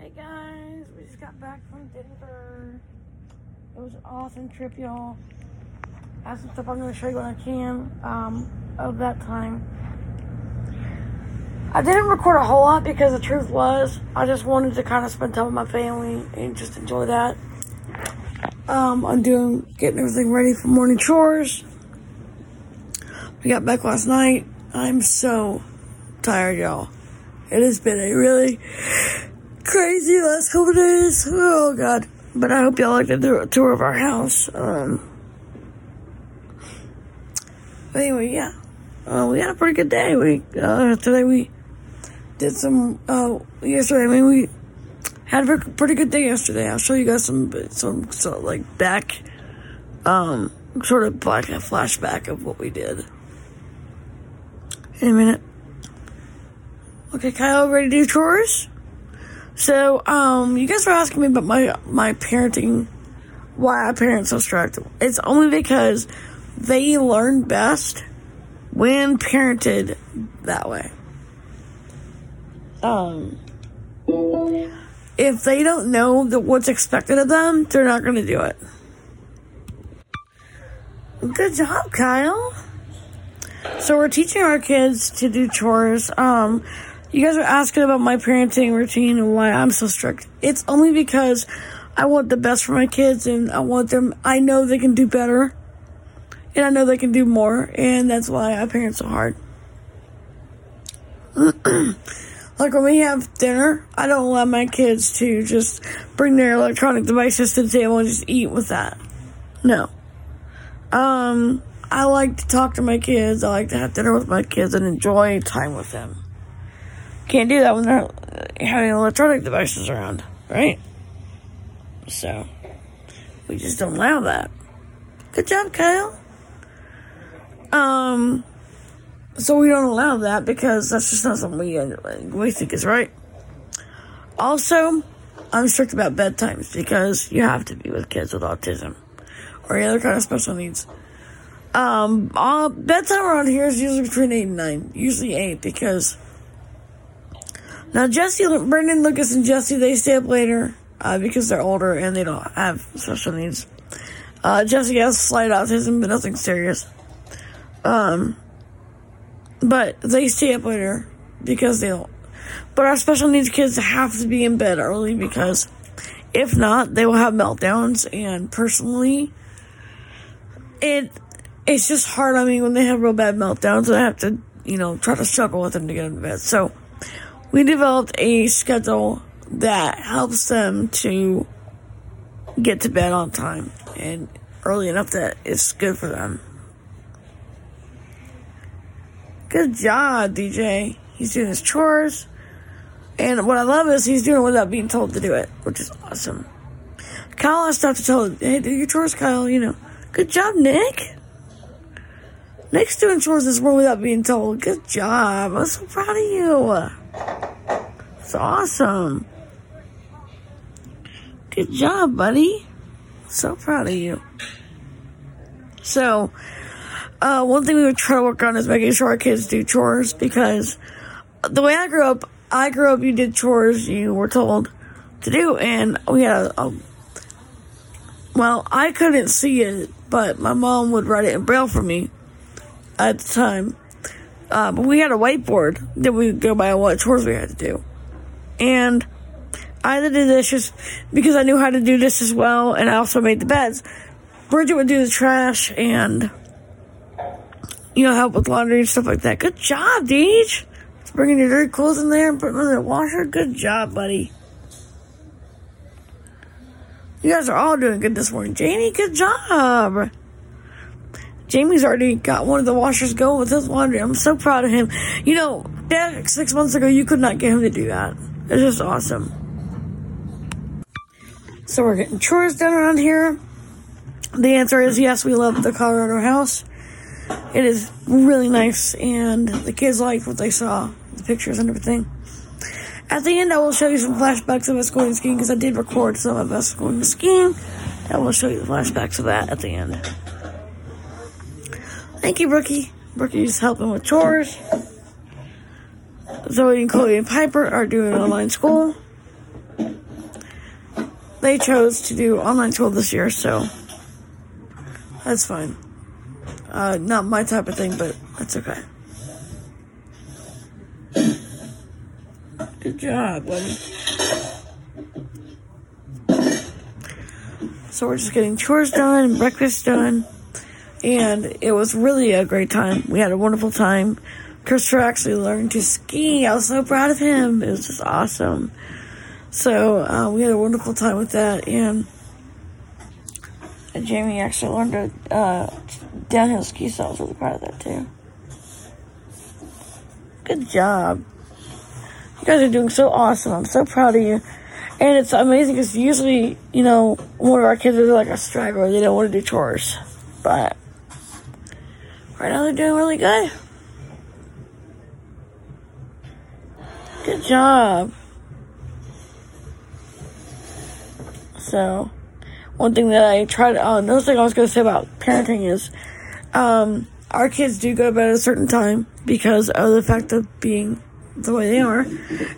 Hey guys, we just got back from Denver. It was an awesome trip, y'all. I have some stuff I'm to show you when I can um, of that time. I didn't record a whole lot because the truth was I just wanted to kind of spend time with my family and just enjoy that. Um, I'm doing getting everything ready for morning chores. We got back last night. I'm so tired, y'all. It has been a really crazy last couple days. Oh god. But I hope y'all liked the tour of our house. Um, anyway, yeah. Uh, we had a pretty good day. We uh, today we did some uh, yesterday. I mean, we had a pretty good day yesterday. I'll show you guys some some of like back, um, sort of like a flashback of what we did. In a minute. Okay, Kyle, ready to do chores? So, um, you guys were asking me about my my parenting, why I parent so strict. It's only because they learn best when parented that way. Um, if they don't know that what's expected of them, they're not going to do it. Good job, Kyle. So we're teaching our kids to do chores. Um, you guys are asking about my parenting routine and why I'm so strict. It's only because I want the best for my kids and I want them, I know they can do better and I know they can do more and that's why I parent so hard. like when we have dinner, I don't allow my kids to just bring their electronic devices to the table and just eat with that. No. Um, I like to talk to my kids. I like to have dinner with my kids and enjoy time with them. Can't do that when they're having electronic devices around, right? So, we just don't allow that. Good job, Kyle. Um, so we don't allow that because that's just not something we, we think is right. Also, I'm strict about bedtimes because you have to be with kids with autism or any other kind of special needs. Um, uh, bedtime around here is usually between 8 and 9. Usually 8 because now, Jesse, Brendan, Lucas, and Jesse, they stay up later uh, because they're older and they don't have special needs. Uh, Jesse has slight autism, but nothing serious. Um, but they stay up later because they don't. But our special needs kids have to be in bed early because if not, they will have meltdowns. And personally, it it's just hard on me when they have real bad meltdowns and I have to, you know, try to struggle with them to get into bed. So we developed a schedule that helps them to get to bed on time and early enough that it's good for them. Good job, DJ. He's doing his chores. And what I love is he's doing it without being told to do it, which is awesome. Kyle has stuff to tell hey, do your chores, Kyle, you know. Good job, Nick. Nick's doing chores this morning without being told. Good job. I'm so proud of you. It's awesome. Good job, buddy. So proud of you. So, uh, one thing we would try to work on is making sure our kids do chores because the way I grew up, I grew up, you did chores you were told to do, and we had a, a well, I couldn't see it, but my mom would write it in braille for me at the time. Uh, but we had a whiteboard that we would go by what chores we had to do. And I did the dishes because I knew how to do this as well, and I also made the beds. Bridget would do the trash and, you know, help with laundry and stuff like that. Good job, Deej. Bringing your dirty clothes in there and putting them in the washer. Good job, buddy. You guys are all doing good this morning. Jamie, good job. Jamie's already got one of the washers going with his laundry. I'm so proud of him. You know, back six months ago, you could not get him to do that. It's just awesome. So we're getting chores done around here. The answer is yes, we love the Colorado house. It is really nice, and the kids liked what they saw, the pictures and everything. At the end, I will show you some flashbacks of us going skiing because I did record some of us going skiing. I will show you the flashbacks of that at the end. Thank you, Brookie. Brookie's helping with chores. Zoe and Chloe and Piper are doing online school. they chose to do online school this year, so that's fine. Uh, not my type of thing, but that's okay. Good job, buddy. So we're just getting chores done, breakfast done, and it was really a great time. We had a wonderful time. Christopher actually learned to ski. I was so proud of him. It was just awesome. So uh, we had a wonderful time with that, and, Jamie actually learned to uh, downhill ski, so I was really proud of that too. Good job. You guys are doing so awesome. I'm so proud of you. And it's amazing because usually, you know, one of our kids is like a straggler. They don't want to do chores. But right now they're doing really good. Good job. So, one thing that I tried, oh, another thing I was going to say about parenting is, um, our kids do go to bed at a certain time because of the fact of being the way they are.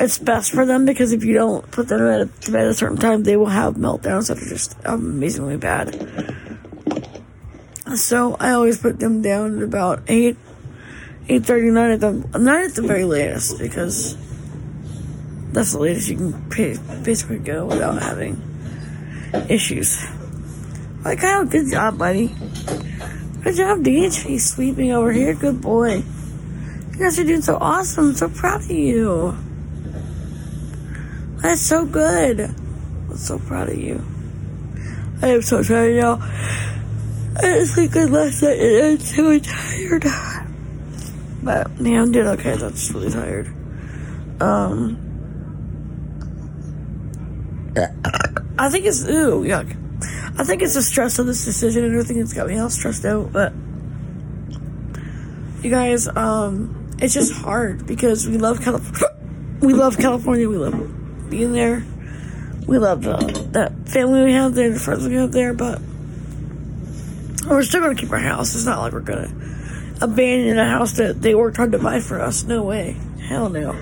It's best for them because if you don't put them to bed at a certain time, they will have meltdowns that are just amazingly bad. So I always put them down at about eight, eight thirty nine at the not at the very latest because that's the latest you can basically go without having issues. Like, Kyle, good job, buddy. Good job, Deej. He's sleeping over here. Good boy. You guys are doing so awesome. I'm so proud of you. That's so good. I'm so proud of you. I am so tired, y'all. I didn't good last night and I'm so tired. But, yeah, I'm doing okay. Just really tired. Um, I think it's ooh yuck. I think it's the stress of this decision and everything that's got me all stressed out. But you guys, um, it's just hard because we love California. We love California. We love being there. We love the, that family we have there, the friends we have there. But we're still gonna keep our house. It's not like we're gonna abandon a house that they worked hard to buy for us. No way. Hell no.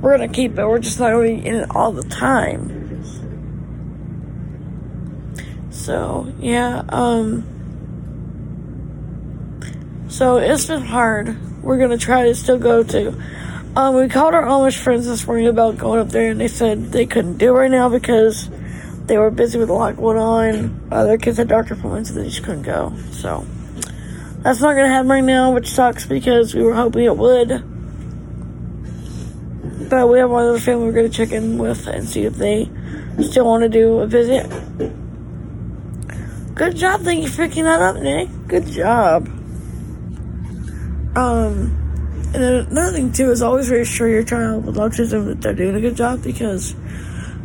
We're gonna keep it. We're just not gonna be in it all the time. So, yeah, um, so it's been hard. We're gonna try to still go to, um, we called our Amish friends this morning about going up there and they said they couldn't do it right now because they were busy with a lot going on. Uh, their kids had doctor appointments and they just couldn't go. So, that's not gonna happen right now, which sucks because we were hoping it would. But we have one other family we're gonna check in with and see if they still want to do a visit. Good job. Thank you for picking that up, Nick. Good job. Um, and another thing too is always reassure your child with autism that they're doing a good job because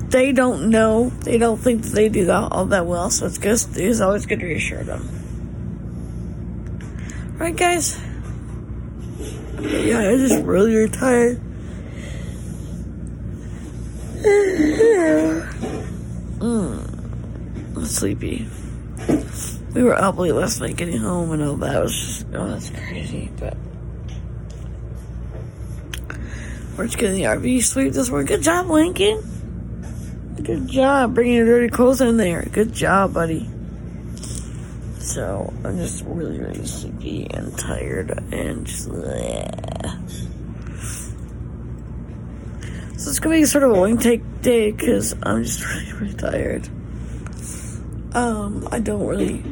they don't know, they don't think that they do that all that well. So it's good, it's always good to reassure them. All right, guys? Yeah, I'm just really tired. mm, I'm sleepy we were up late last night getting home and all that was just, oh, that's crazy, but we're just getting the RV sleep this morning. Good job, Lincoln. Good job bringing your dirty clothes in there. Good job, buddy. So, I'm just really, really sleepy and tired and just, bleh. So it's gonna be sort of a wing take day because I'm just really, really tired. Um, I don't really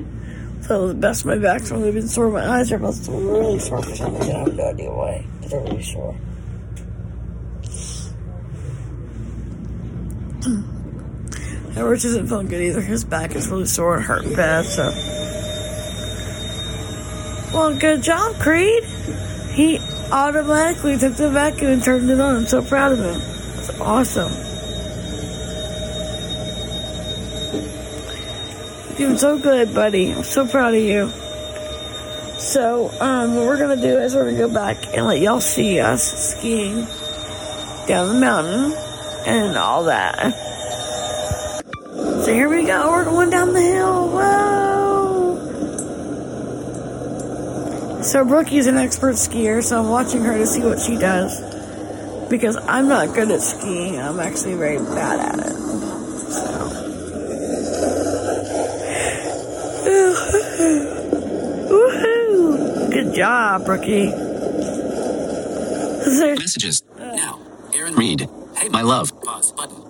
feel the best. My back's really been sore. My eyes are both really sore for some reason. I have no idea why. They're really sore. And Rich isn't feeling good either. His back is really sore and bad, so. Well, good job, Creed. He automatically took the vacuum and turned it on. I'm so proud of him. It's awesome. Doing so good, buddy. I'm so proud of you. So, um, what we're gonna do is we're gonna go back and let y'all see us skiing down the mountain and all that. So here we go. We're going down the hill. Whoa! So Brookie's an expert skier, so I'm watching her to see what she does because I'm not good at skiing. I'm actually very bad at it. So. Good job, rookie. Messages. Now, Aaron Reed. Hey, my love. Pause button.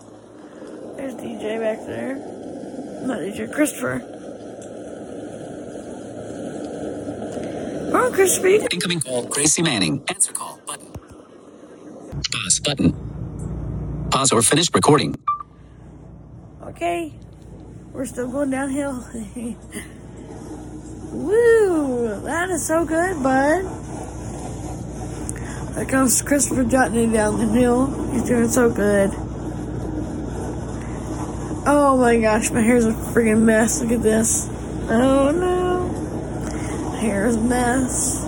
There's DJ back there. Not DJ, Christopher. Oh, Christopher. you- Incoming call. Gracie Manning. Answer call button. Pause button. Pause or finish recording. Okay. We're still going downhill. Woo! That is so good, bud. There comes Christopher jotting down the hill. He's doing so good. Oh my gosh, my hair's a freaking mess. Look at this. Oh no. Hair's a mess.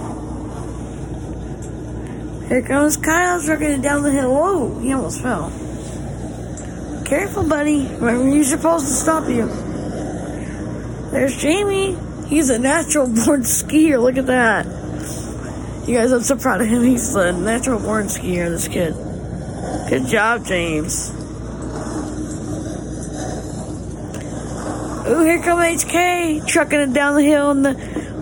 Here comes Kyle's trucking it down the hill. Whoa, he almost fell. Careful, buddy. Remember, you're supposed to stop you. There's Jamie. He's a natural born skier. Look at that. You guys, I'm so proud of him. He's a natural born skier, this kid. Good job, James. Ooh, here come HK trucking it down the hill in the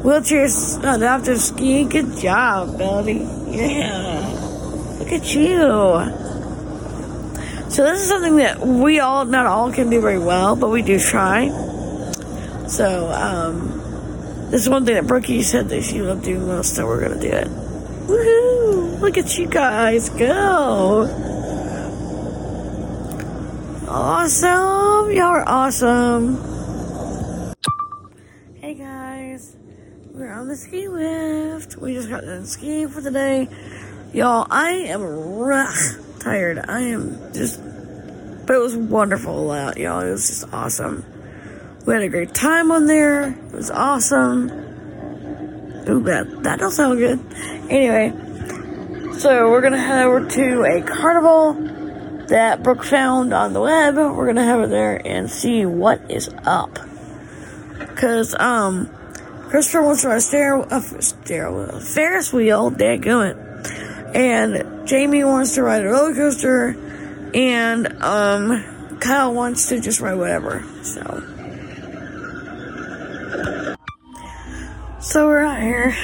wheelchair uh, after skiing. Good job, buddy. Yeah. Look at you. So this is something that we all, not all, can do very well, but we do try. So, um, this is one thing that Brookie said that she loved doing most, so we're gonna do it. Woohoo! Look at you guys go! Awesome! Y'all are awesome! Hey guys, we're on the ski lift. We just got done skiing for the day. Y'all, I am rough tired. I am just, but it was wonderful out, y'all. It was just awesome. We had a great time on there. It was awesome. Ooh, that, that don't sound good. Anyway, so we're gonna head over to a carnival that Brooke found on the web. We're gonna head over there and see what is up. Cause, um, Christopher wants to ride a stair, uh, stair, Ferris wheel, dadgummit. And Jamie wants to ride a roller coaster, and um, Kyle wants to just ride whatever. So, so we're out here,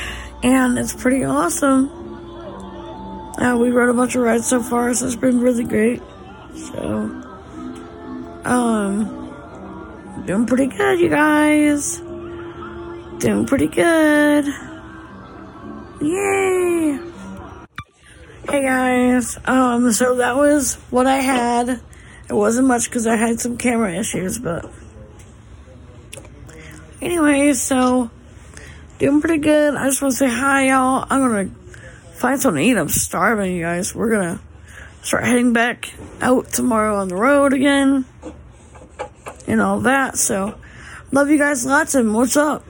and it's pretty awesome. Uh, we rode a bunch of rides so far, so it's been really great. So, um, doing pretty good, you guys. Doing pretty good. Yay! Hey guys, um, so that was what I had. It wasn't much because I had some camera issues, but anyway, so doing pretty good. I just want to say hi, y'all. I'm gonna find something to eat. I'm starving, you guys. We're gonna start heading back out tomorrow on the road again and all that. So, love you guys lots and what's up?